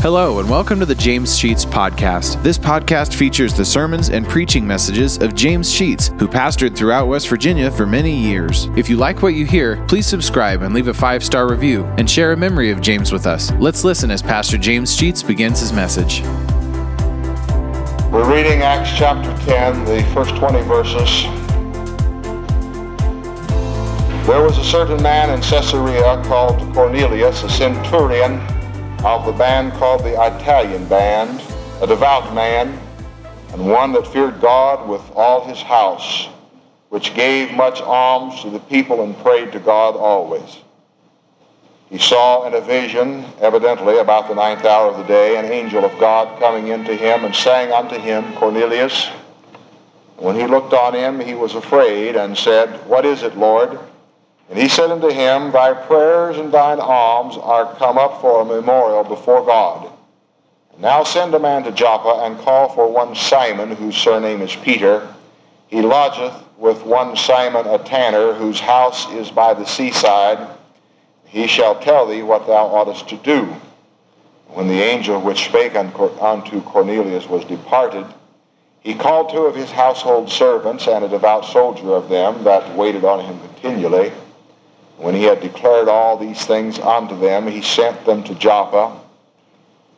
Hello, and welcome to the James Sheets Podcast. This podcast features the sermons and preaching messages of James Sheets, who pastored throughout West Virginia for many years. If you like what you hear, please subscribe and leave a five star review and share a memory of James with us. Let's listen as Pastor James Sheets begins his message. We're reading Acts chapter 10, the first 20 verses. There was a certain man in Caesarea called Cornelius, a centurion of the band called the Italian Band, a devout man, and one that feared God with all his house, which gave much alms to the people and prayed to God always. He saw in a vision, evidently about the ninth hour of the day, an angel of God coming into him and saying unto him, Cornelius. When he looked on him, he was afraid and said, What is it, Lord? And he said unto him, Thy prayers and thine alms are come up for a memorial before God. Now send a man to Joppa and call for one Simon, whose surname is Peter. He lodgeth with one Simon a tanner, whose house is by the seaside. He shall tell thee what thou oughtest to do. When the angel which spake unto Cornelius was departed, he called two of his household servants and a devout soldier of them that waited on him continually. When he had declared all these things unto them, he sent them to Joppa.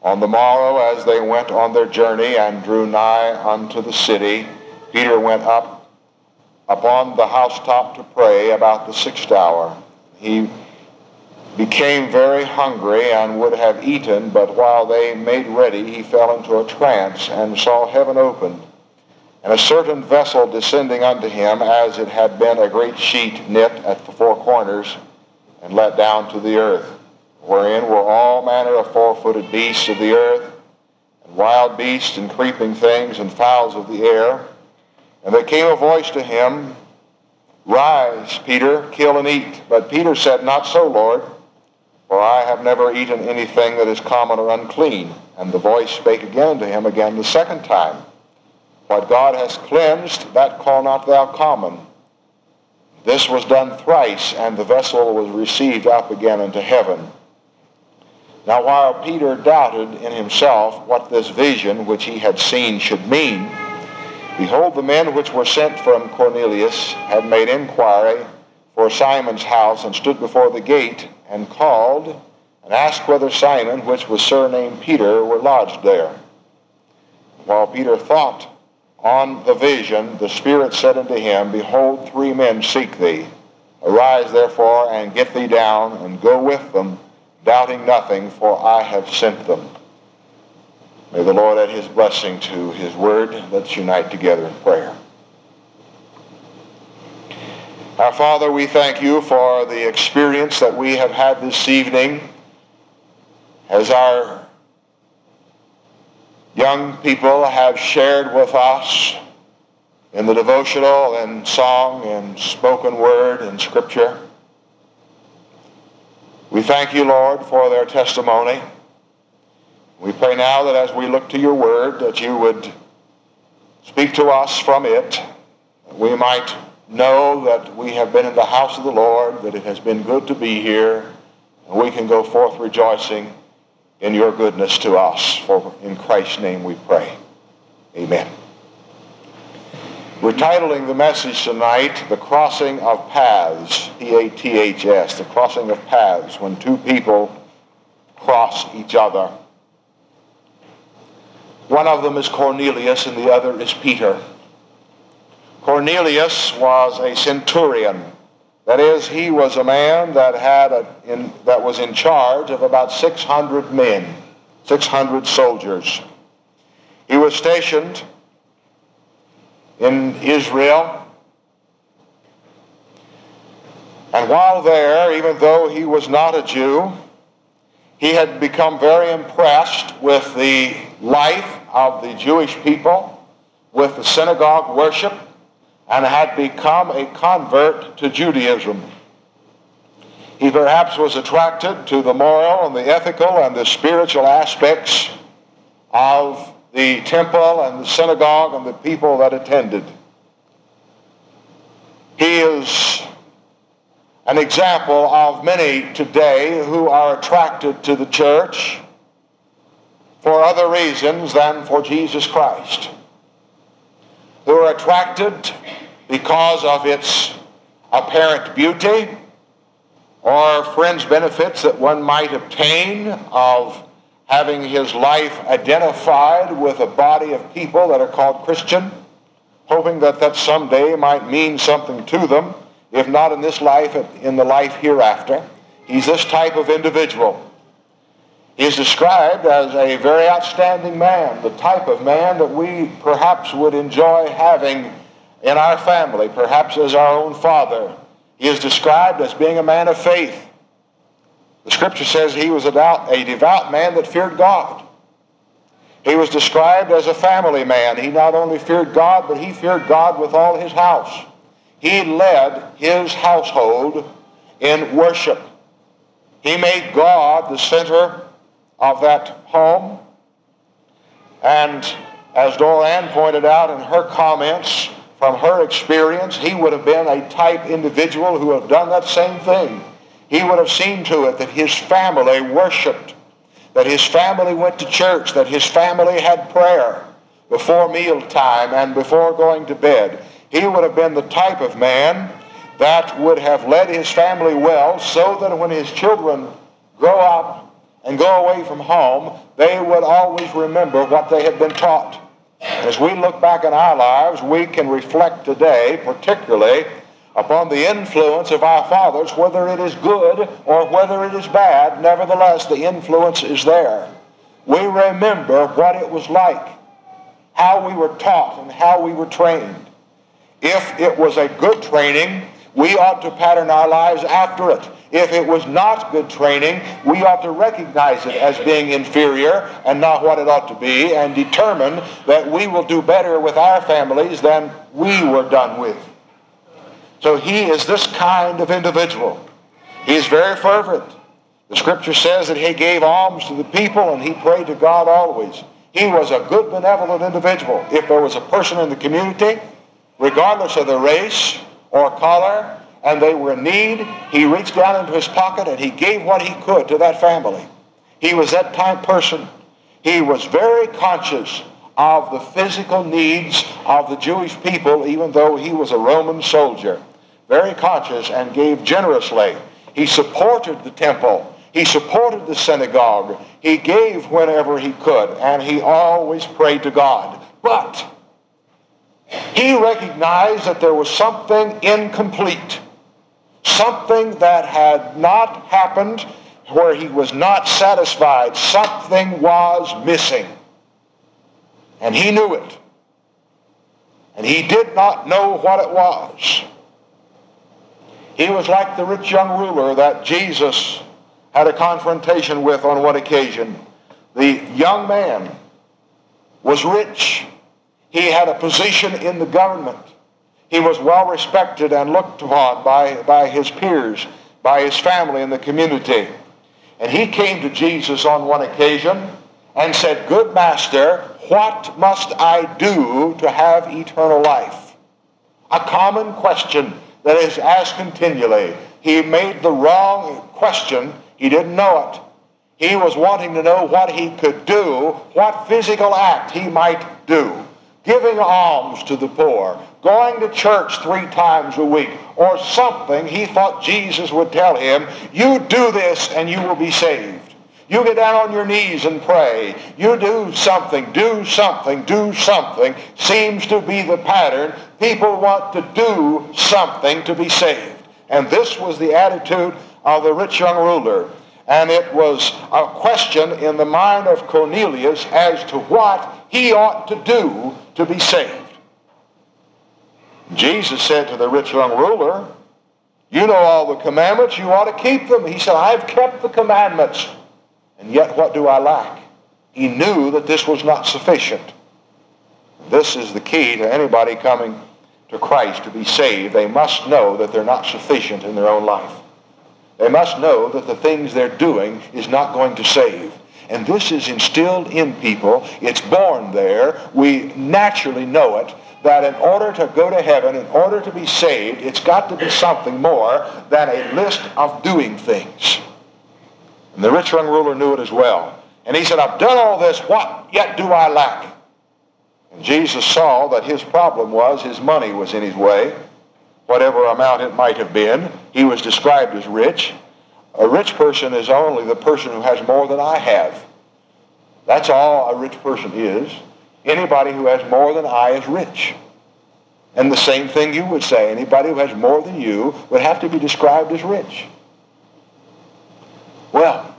On the morrow, as they went on their journey and drew nigh unto the city, Peter went up upon the housetop to pray about the sixth hour. He became very hungry and would have eaten, but while they made ready, he fell into a trance and saw heaven opened and a certain vessel descending unto him, as it had been a great sheet knit at the four corners, and let down to the earth, wherein were all manner of four-footed beasts of the earth, and wild beasts, and creeping things, and fowls of the air. And there came a voice to him, Rise, Peter, kill and eat. But Peter said, Not so, Lord, for I have never eaten anything that is common or unclean. And the voice spake again to him again the second time, what God has cleansed, that call not thou common. This was done thrice, and the vessel was received up again into heaven. Now while Peter doubted in himself what this vision which he had seen should mean, behold, the men which were sent from Cornelius had made inquiry for Simon's house, and stood before the gate, and called, and asked whether Simon, which was surnamed Peter, were lodged there. While Peter thought on the vision, the Spirit said unto him, Behold, three men seek thee. Arise therefore and get thee down and go with them, doubting nothing, for I have sent them. May the Lord add his blessing to his word. Let's unite together in prayer. Our Father, we thank you for the experience that we have had this evening as our young people have shared with us in the devotional and song and spoken word and scripture. We thank you, Lord, for their testimony. We pray now that as we look to your word, that you would speak to us from it, that we might know that we have been in the house of the Lord, that it has been good to be here, and we can go forth rejoicing in your goodness to us. For in Christ's name we pray. Amen. We're titling the message tonight, The Crossing of Paths, P-A-T-H-S, the crossing of paths, when two people cross each other. One of them is Cornelius and the other is Peter. Cornelius was a centurion that is, he was a man that had a, in, that was in charge of about 600 men, 600 soldiers. He was stationed in Israel. And while there, even though he was not a Jew, he had become very impressed with the life of the Jewish people, with the synagogue worship, and had become a convert to Judaism. He perhaps was attracted to the moral and the ethical and the spiritual aspects of the temple and the synagogue and the people that attended. He is an example of many today who are attracted to the church, for other reasons than for Jesus Christ, who are attracted because of its apparent beauty or fringe benefits that one might obtain of having his life identified with a body of people that are called Christian, hoping that that someday might mean something to them, if not in this life, in the life hereafter. He's this type of individual. He is described as a very outstanding man, the type of man that we perhaps would enjoy having in our family, perhaps as our own father. He is described as being a man of faith. The scripture says he was a devout, man that feared God. He was described as a family man. He not only feared God, but he feared God with all his house. He led his household in worship. He made God the center of that home. And as Dorian pointed out in her comments, from her experience, he would have been a type individual who have done that same thing. He would have seen to it that his family worshiped, that his family went to church, that his family had prayer before mealtime and before going to bed. He would have been the type of man that would have led his family well so that when his children grow up and go away from home, they would always remember what they had been taught. As we look back in our lives, we can reflect today, particularly upon the influence of our fathers, whether it is good or whether it is bad, nevertheless, the influence is there. We remember what it was like, how we were taught, and how we were trained. If it was a good training, we ought to pattern our lives after it. If it was not good training, we ought to recognize it as being inferior and not what it ought to be and determine that we will do better with our families than we were done with. So he is this kind of individual. He is very fervent. The scripture says that he gave alms to the people and he prayed to God always. He was a good, benevolent individual. If there was a person in the community, regardless of their race or color, and they were in need, he reached down into his pocket and he gave what he could to that family. He was that type person. He was very conscious of the physical needs of the Jewish people, even though he was a Roman soldier. Very conscious and gave generously. He supported the temple. He supported the synagogue. He gave whenever he could, and he always prayed to God. But he recognized that there was something incomplete Something that had not happened where he was not satisfied. Something was missing. And he knew it. And he did not know what it was. He was like the rich young ruler that Jesus had a confrontation with on one occasion. The young man was rich. He had a position in the government. He was well respected and looked upon by, by his peers, by his family in the community. And he came to Jesus on one occasion and said, Good master, what must I do to have eternal life? A common question that is asked continually. He made the wrong question. He didn't know it. He was wanting to know what he could do, what physical act he might do giving alms to the poor, going to church three times a week, or something, he thought Jesus would tell him, you do this and you will be saved. You get down on your knees and pray. You do something, do something, do something. Seems to be the pattern. People want to do something to be saved. And this was the attitude of the rich young ruler. And it was a question in the mind of Cornelius as to what he ought to do to be saved. Jesus said to the rich young ruler, You know all the commandments, you ought to keep them. He said, I've kept the commandments, and yet what do I lack? He knew that this was not sufficient. This is the key to anybody coming to Christ to be saved. They must know that they're not sufficient in their own life. They must know that the things they're doing is not going to save. And this is instilled in people. It's born there. We naturally know it that in order to go to heaven, in order to be saved, it's got to be something more than a list of doing things. And the rich young ruler knew it as well. And he said, I've done all this. What yet do I lack? And Jesus saw that his problem was his money was in his way. Whatever amount it might have been, he was described as rich. A rich person is only the person who has more than I have. That's all a rich person is. Anybody who has more than I is rich. And the same thing you would say. Anybody who has more than you would have to be described as rich. Well,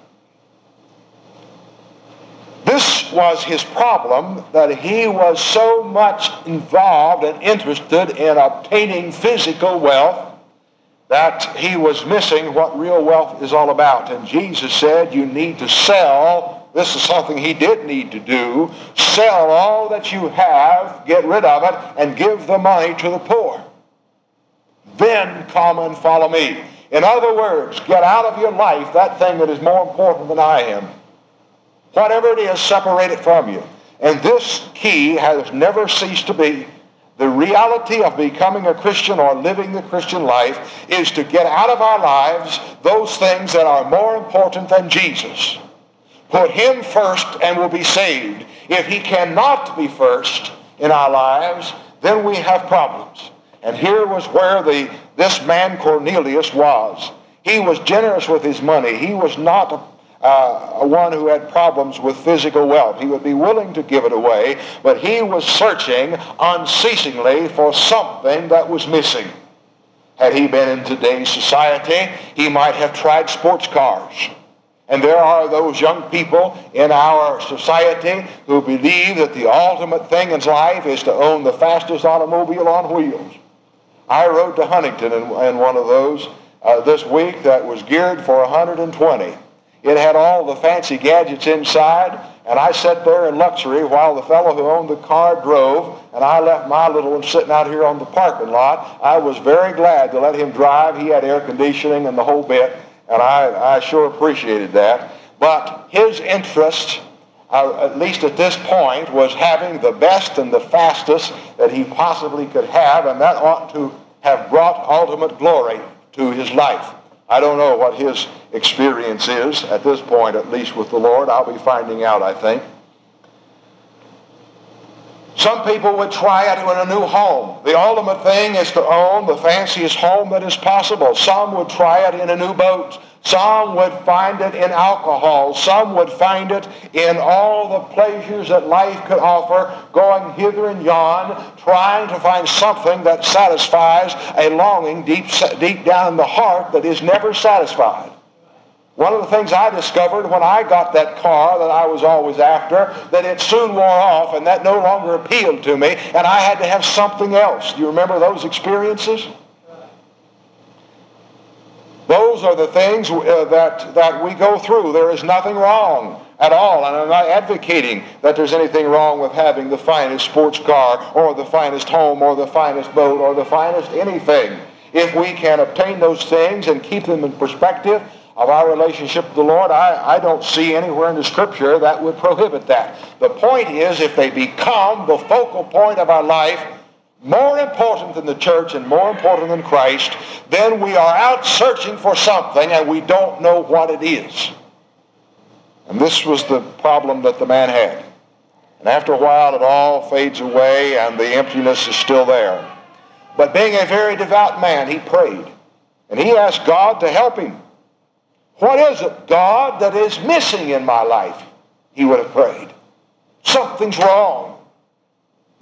this was his problem that he was so much involved and interested in obtaining physical wealth that he was missing what real wealth is all about. And Jesus said, You need to sell. This is something he did need to do. Sell all that you have, get rid of it, and give the money to the poor. Then come and follow me. In other words, get out of your life that thing that is more important than I am. Whatever it is, separate it from you. And this key has never ceased to be the reality of becoming a Christian or living the Christian life is to get out of our lives those things that are more important than Jesus. Put him first and we'll be saved. If he cannot be first in our lives, then we have problems. And here was where the, this man Cornelius was. He was generous with his money. He was not uh, one who had problems with physical wealth. He would be willing to give it away, but he was searching unceasingly for something that was missing. Had he been in today's society, he might have tried sports cars. And there are those young people in our society who believe that the ultimate thing in life is to own the fastest automobile on wheels. I rode to Huntington in, in one of those uh, this week that was geared for 120. It had all the fancy gadgets inside, and I sat there in luxury while the fellow who owned the car drove, and I left my little one sitting out here on the parking lot. I was very glad to let him drive. He had air conditioning and the whole bit, and I, I sure appreciated that. But his interest, uh, at least at this point, was having the best and the fastest that he possibly could have, and that ought to have brought ultimate glory to his life. I don't know what his experience is at this point, at least with the Lord. I'll be finding out, I think. Some people would try it in a new home. The ultimate thing is to own the fanciest home that is possible. Some would try it in a new boat. Some would find it in alcohol. Some would find it in all the pleasures that life could offer, going hither and yon, trying to find something that satisfies a longing deep, deep down in the heart that is never satisfied. One of the things I discovered when I got that car that I was always after, that it soon wore off and that no longer appealed to me, and I had to have something else. Do you remember those experiences? Those are the things uh, that, that we go through. There is nothing wrong at all. And I'm not advocating that there's anything wrong with having the finest sports car or the finest home or the finest boat or the finest anything. If we can obtain those things and keep them in perspective of our relationship with the Lord, I, I don't see anywhere in the Scripture that would prohibit that. The point is, if they become the focal point of our life, more important than the church and more important than Christ, then we are out searching for something and we don't know what it is. And this was the problem that the man had. And after a while, it all fades away and the emptiness is still there. But being a very devout man, he prayed. And he asked God to help him. What is it, God, that is missing in my life? He would have prayed. Something's wrong.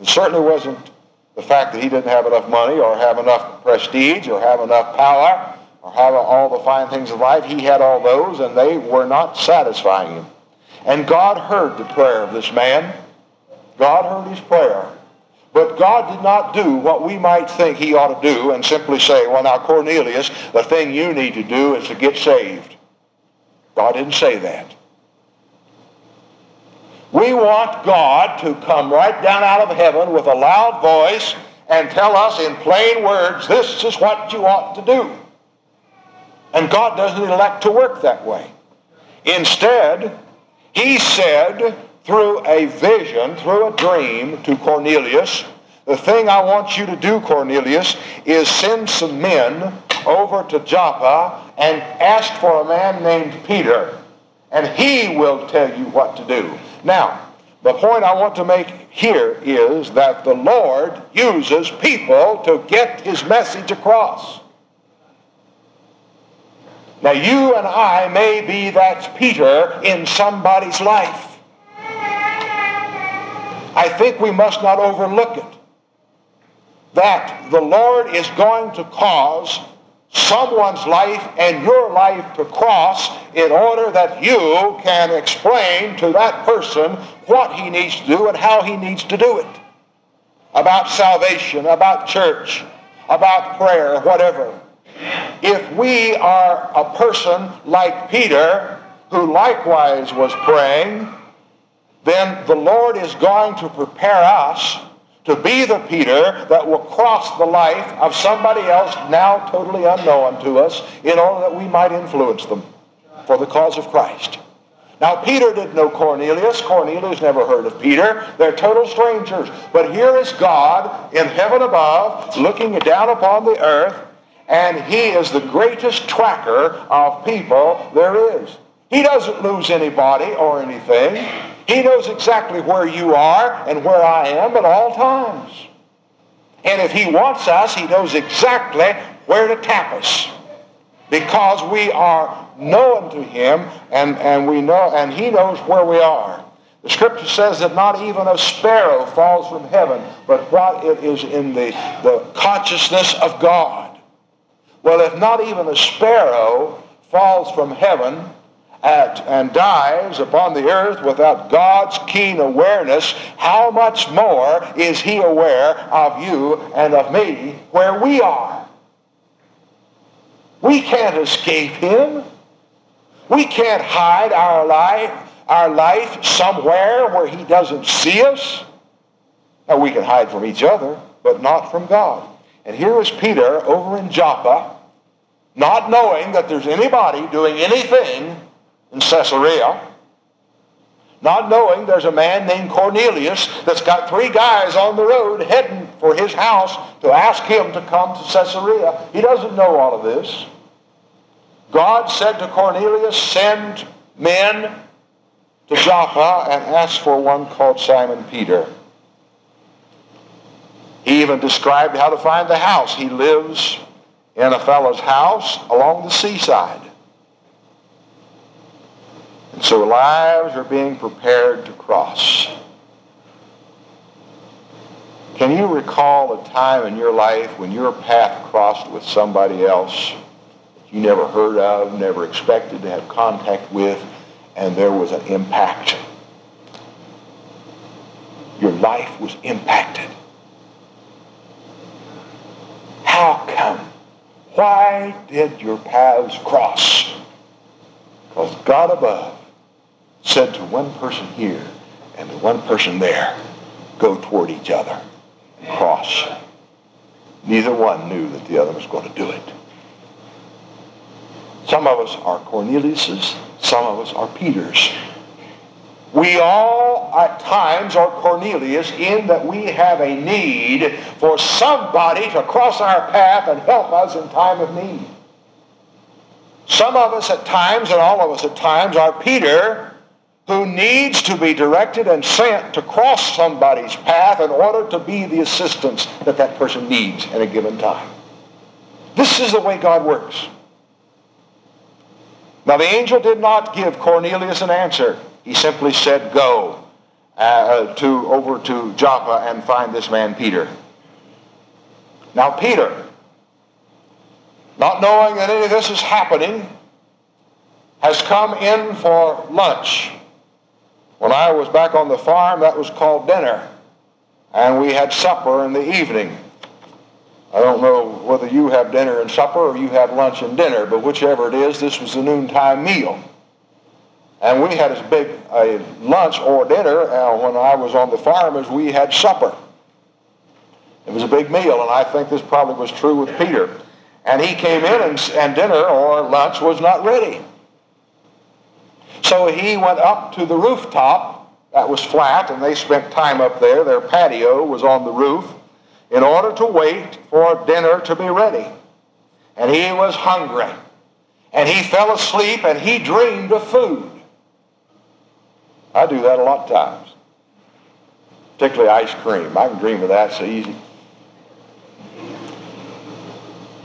It certainly wasn't the fact that he didn't have enough money or have enough prestige or have enough power or have all the fine things of life. He had all those and they were not satisfying him. And God heard the prayer of this man. God heard his prayer. But God did not do what we might think he ought to do and simply say, well, now, Cornelius, the thing you need to do is to get saved. God didn't say that. We want God to come right down out of heaven with a loud voice and tell us in plain words, this is what you ought to do. And God doesn't elect to work that way. Instead, he said through a vision, through a dream to Cornelius, the thing I want you to do, Cornelius, is send some men over to Joppa and ask for a man named Peter and he will tell you what to do. Now, the point I want to make here is that the Lord uses people to get his message across. Now, you and I may be that Peter in somebody's life. I think we must not overlook it. That the Lord is going to cause someone's life and your life to cross in order that you can explain to that person what he needs to do and how he needs to do it. About salvation, about church, about prayer, whatever. If we are a person like Peter, who likewise was praying, then the Lord is going to prepare us to be the Peter that will cross the life of somebody else now totally unknown to us in order that we might influence them for the cause of Christ. Now, Peter didn't know Cornelius. Cornelius never heard of Peter. They're total strangers. But here is God in heaven above looking down upon the earth, and he is the greatest tracker of people there is. He doesn't lose anybody or anything. He knows exactly where you are and where I am at all times. And if he wants us, he knows exactly where to tap us. Because we are known to him and, and we know and he knows where we are. The scripture says that not even a sparrow falls from heaven, but what it is in the, the consciousness of God. Well, if not even a sparrow falls from heaven, at, and dies upon the earth without God's keen awareness, how much more is he aware of you and of me where we are? We can't escape him. We can't hide our life, our life somewhere where he doesn't see us. Now we can hide from each other, but not from God. And here is Peter over in Joppa, not knowing that there's anybody doing anything in Caesarea, not knowing there's a man named Cornelius that's got three guys on the road heading for his house to ask him to come to Caesarea. He doesn't know all of this. God said to Cornelius, send men to Joppa and ask for one called Simon Peter. He even described how to find the house. He lives in a fellow's house along the seaside. So lives are being prepared to cross. Can you recall a time in your life when your path crossed with somebody else that you never heard of, never expected to have contact with, and there was an impact? Your life was impacted. How come? Why did your paths cross? Because God above said to one person here and to one person there, go toward each other and cross. Neither one knew that the other was going to do it. Some of us are Cornelius's, some of us are Peter's. We all at times are Cornelius in that we have a need for somebody to cross our path and help us in time of need. Some of us at times, and all of us at times, are Peter who needs to be directed and sent to cross somebody's path in order to be the assistance that that person needs at a given time. This is the way God works. Now, the angel did not give Cornelius an answer. He simply said, Go uh, to, over to Joppa and find this man Peter. Now, Peter, not knowing that any of this is happening, has come in for lunch. When I was back on the farm, that was called dinner. And we had supper in the evening. I don't know whether you have dinner and supper or you have lunch and dinner, but whichever it is, this was the noontime meal. And we had as big a lunch or dinner uh, when I was on the farm as we had supper. It was a big meal, and I think this probably was true with Peter. And he came in, and, and dinner or lunch was not ready. So he went up to the rooftop that was flat, and they spent time up there. Their patio was on the roof in order to wait for dinner to be ready. And he was hungry. And he fell asleep and he dreamed of food. I do that a lot of times, particularly ice cream. I can dream of that so easy.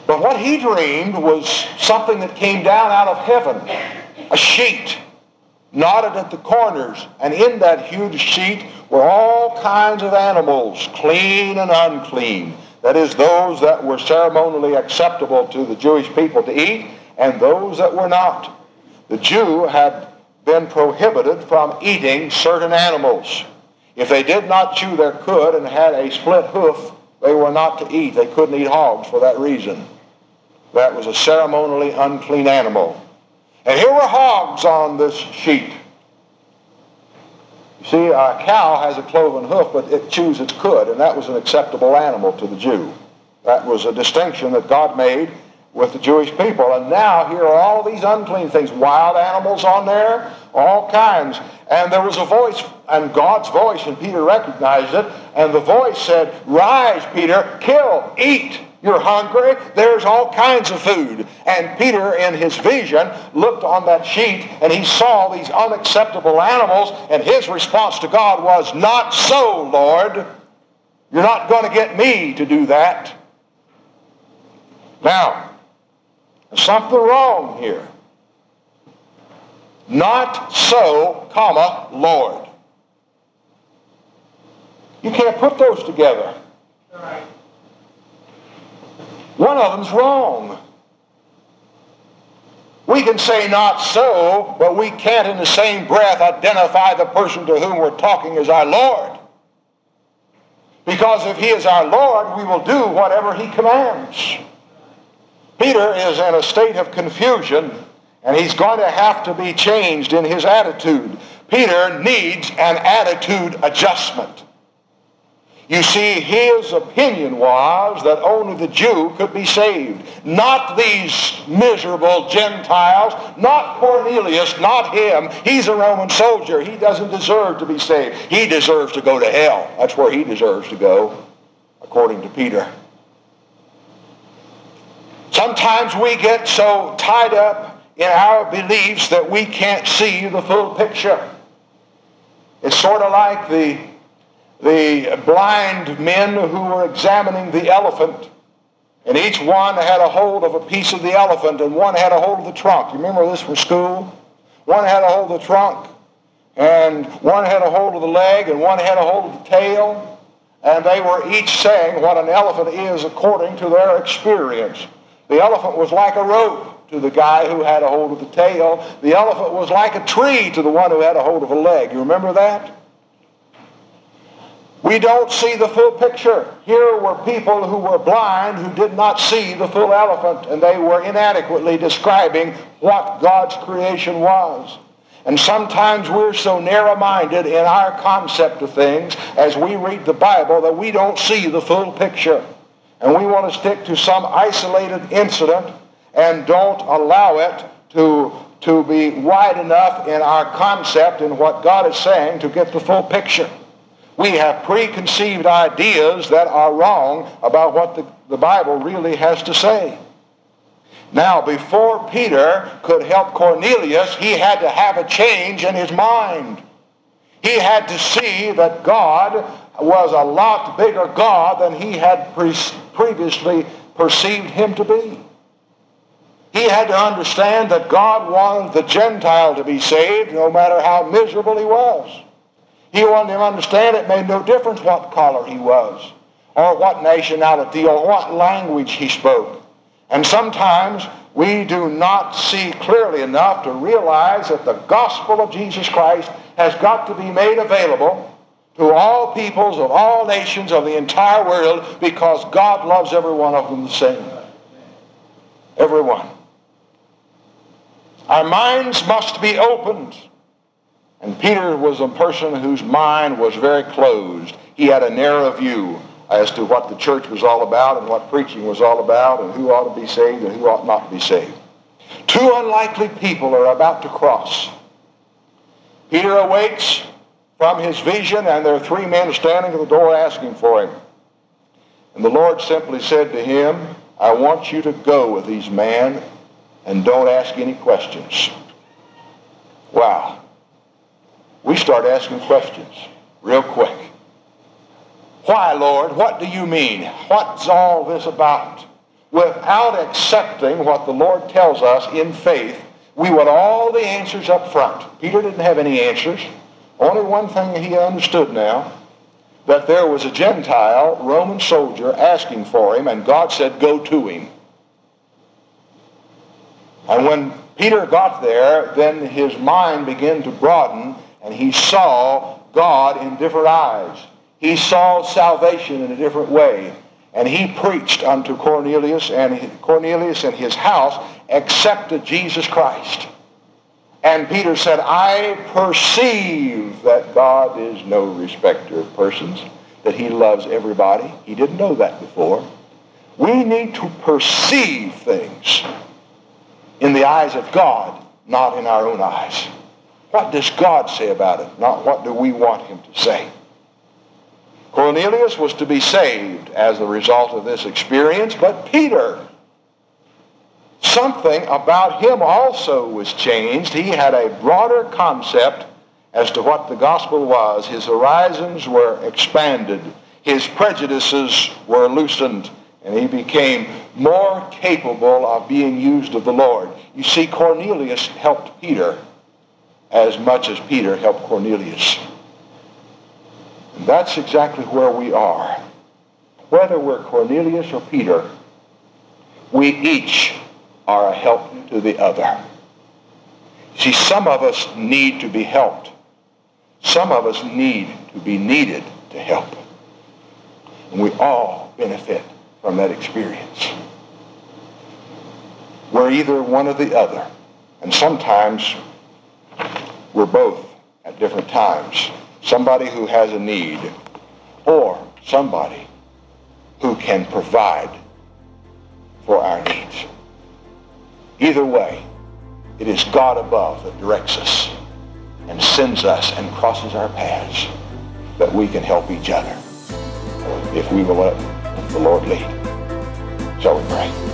But what he dreamed was something that came down out of heaven, a sheet knotted at the corners. And in that huge sheet were all kinds of animals, clean and unclean. That is, those that were ceremonially acceptable to the Jewish people to eat, and those that were not. The Jew had been prohibited from eating certain animals. If they did not chew their cud and had a split hoof, they were not to eat. They couldn't eat hogs for that reason. That was a ceremonially unclean animal. And here were hogs on this sheet. You see, a cow has a cloven hoof, but it chews its cud, and that was an acceptable animal to the Jew. That was a distinction that God made with the Jewish people. And now here are all these unclean things, wild animals on there, all kinds. And there was a voice, and God's voice, and Peter recognized it, and the voice said, Rise, Peter, kill, eat. You're hungry. There's all kinds of food. And Peter, in his vision, looked on that sheet and he saw these unacceptable animals. And his response to God was, Not so, Lord. You're not going to get me to do that. Now, there's something wrong here. Not so, comma, Lord. You can't put those together. One of them's wrong. We can say not so, but we can't in the same breath identify the person to whom we're talking as our Lord. Because if he is our Lord, we will do whatever he commands. Peter is in a state of confusion, and he's going to have to be changed in his attitude. Peter needs an attitude adjustment. You see, his opinion was that only the Jew could be saved, not these miserable Gentiles, not Cornelius, not him. He's a Roman soldier. He doesn't deserve to be saved. He deserves to go to hell. That's where he deserves to go, according to Peter. Sometimes we get so tied up in our beliefs that we can't see the full picture. It's sort of like the the blind men who were examining the elephant. And each one had a hold of a piece of the elephant, and one had a hold of the trunk. You remember this from school? One had a hold of the trunk, and one had a hold of the leg, and one had a hold of the tail. And they were each saying what an elephant is according to their experience. The elephant was like a rope to the guy who had a hold of the tail. The elephant was like a tree to the one who had a hold of a leg. You remember that? We don't see the full picture. Here were people who were blind who did not see the full elephant, and they were inadequately describing what God's creation was. And sometimes we're so narrow-minded in our concept of things as we read the Bible that we don't see the full picture. And we want to stick to some isolated incident and don't allow it to, to be wide enough in our concept in what God is saying to get the full picture. We have preconceived ideas that are wrong about what the, the Bible really has to say. Now, before Peter could help Cornelius, he had to have a change in his mind. He had to see that God was a lot bigger God than he had pre- previously perceived him to be. He had to understand that God wanted the Gentile to be saved no matter how miserable he was. He wanted him to understand it made no difference what color he was, or what nationality, or what language he spoke. And sometimes we do not see clearly enough to realize that the gospel of Jesus Christ has got to be made available to all peoples of all nations of the entire world because God loves every one of them the same. Every one. Our minds must be opened and Peter was a person whose mind was very closed. He had a narrow view as to what the church was all about and what preaching was all about and who ought to be saved and who ought not to be saved. Two unlikely people are about to cross. Peter awakes from his vision and there are three men standing at the door asking for him. And the Lord simply said to him, I want you to go with these men and don't ask any questions. Wow. We start asking questions real quick. Why, Lord? What do you mean? What's all this about? Without accepting what the Lord tells us in faith, we want all the answers up front. Peter didn't have any answers. Only one thing he understood now that there was a Gentile Roman soldier asking for him, and God said, Go to him. And when Peter got there, then his mind began to broaden, and he saw God in different eyes. He saw salvation in a different way. And he preached unto Cornelius, and Cornelius and his house accepted Jesus Christ. And Peter said, I perceive that God is no respecter of persons, that he loves everybody. He didn't know that before. We need to perceive things in the eyes of God, not in our own eyes. What does God say about it? Not what do we want him to say. Cornelius was to be saved as a result of this experience, but Peter something about him also was changed. He had a broader concept as to what the gospel was. His horizons were expanded, his prejudices were loosened, and he became more capable of being used of the Lord. You see, Cornelius helped Peter as much as Peter helped Cornelius. And that's exactly where we are. Whether we're Cornelius or Peter, we each are a help to the other. See, some of us need to be helped. Some of us need to be needed to help. And we all benefit from that experience. We're either one or the other. And sometimes we're both at different times. Somebody who has a need or somebody who can provide for our needs. Either way, it is God above that directs us and sends us and crosses our paths that we can help each other if we will let the Lord lead. Shall we pray?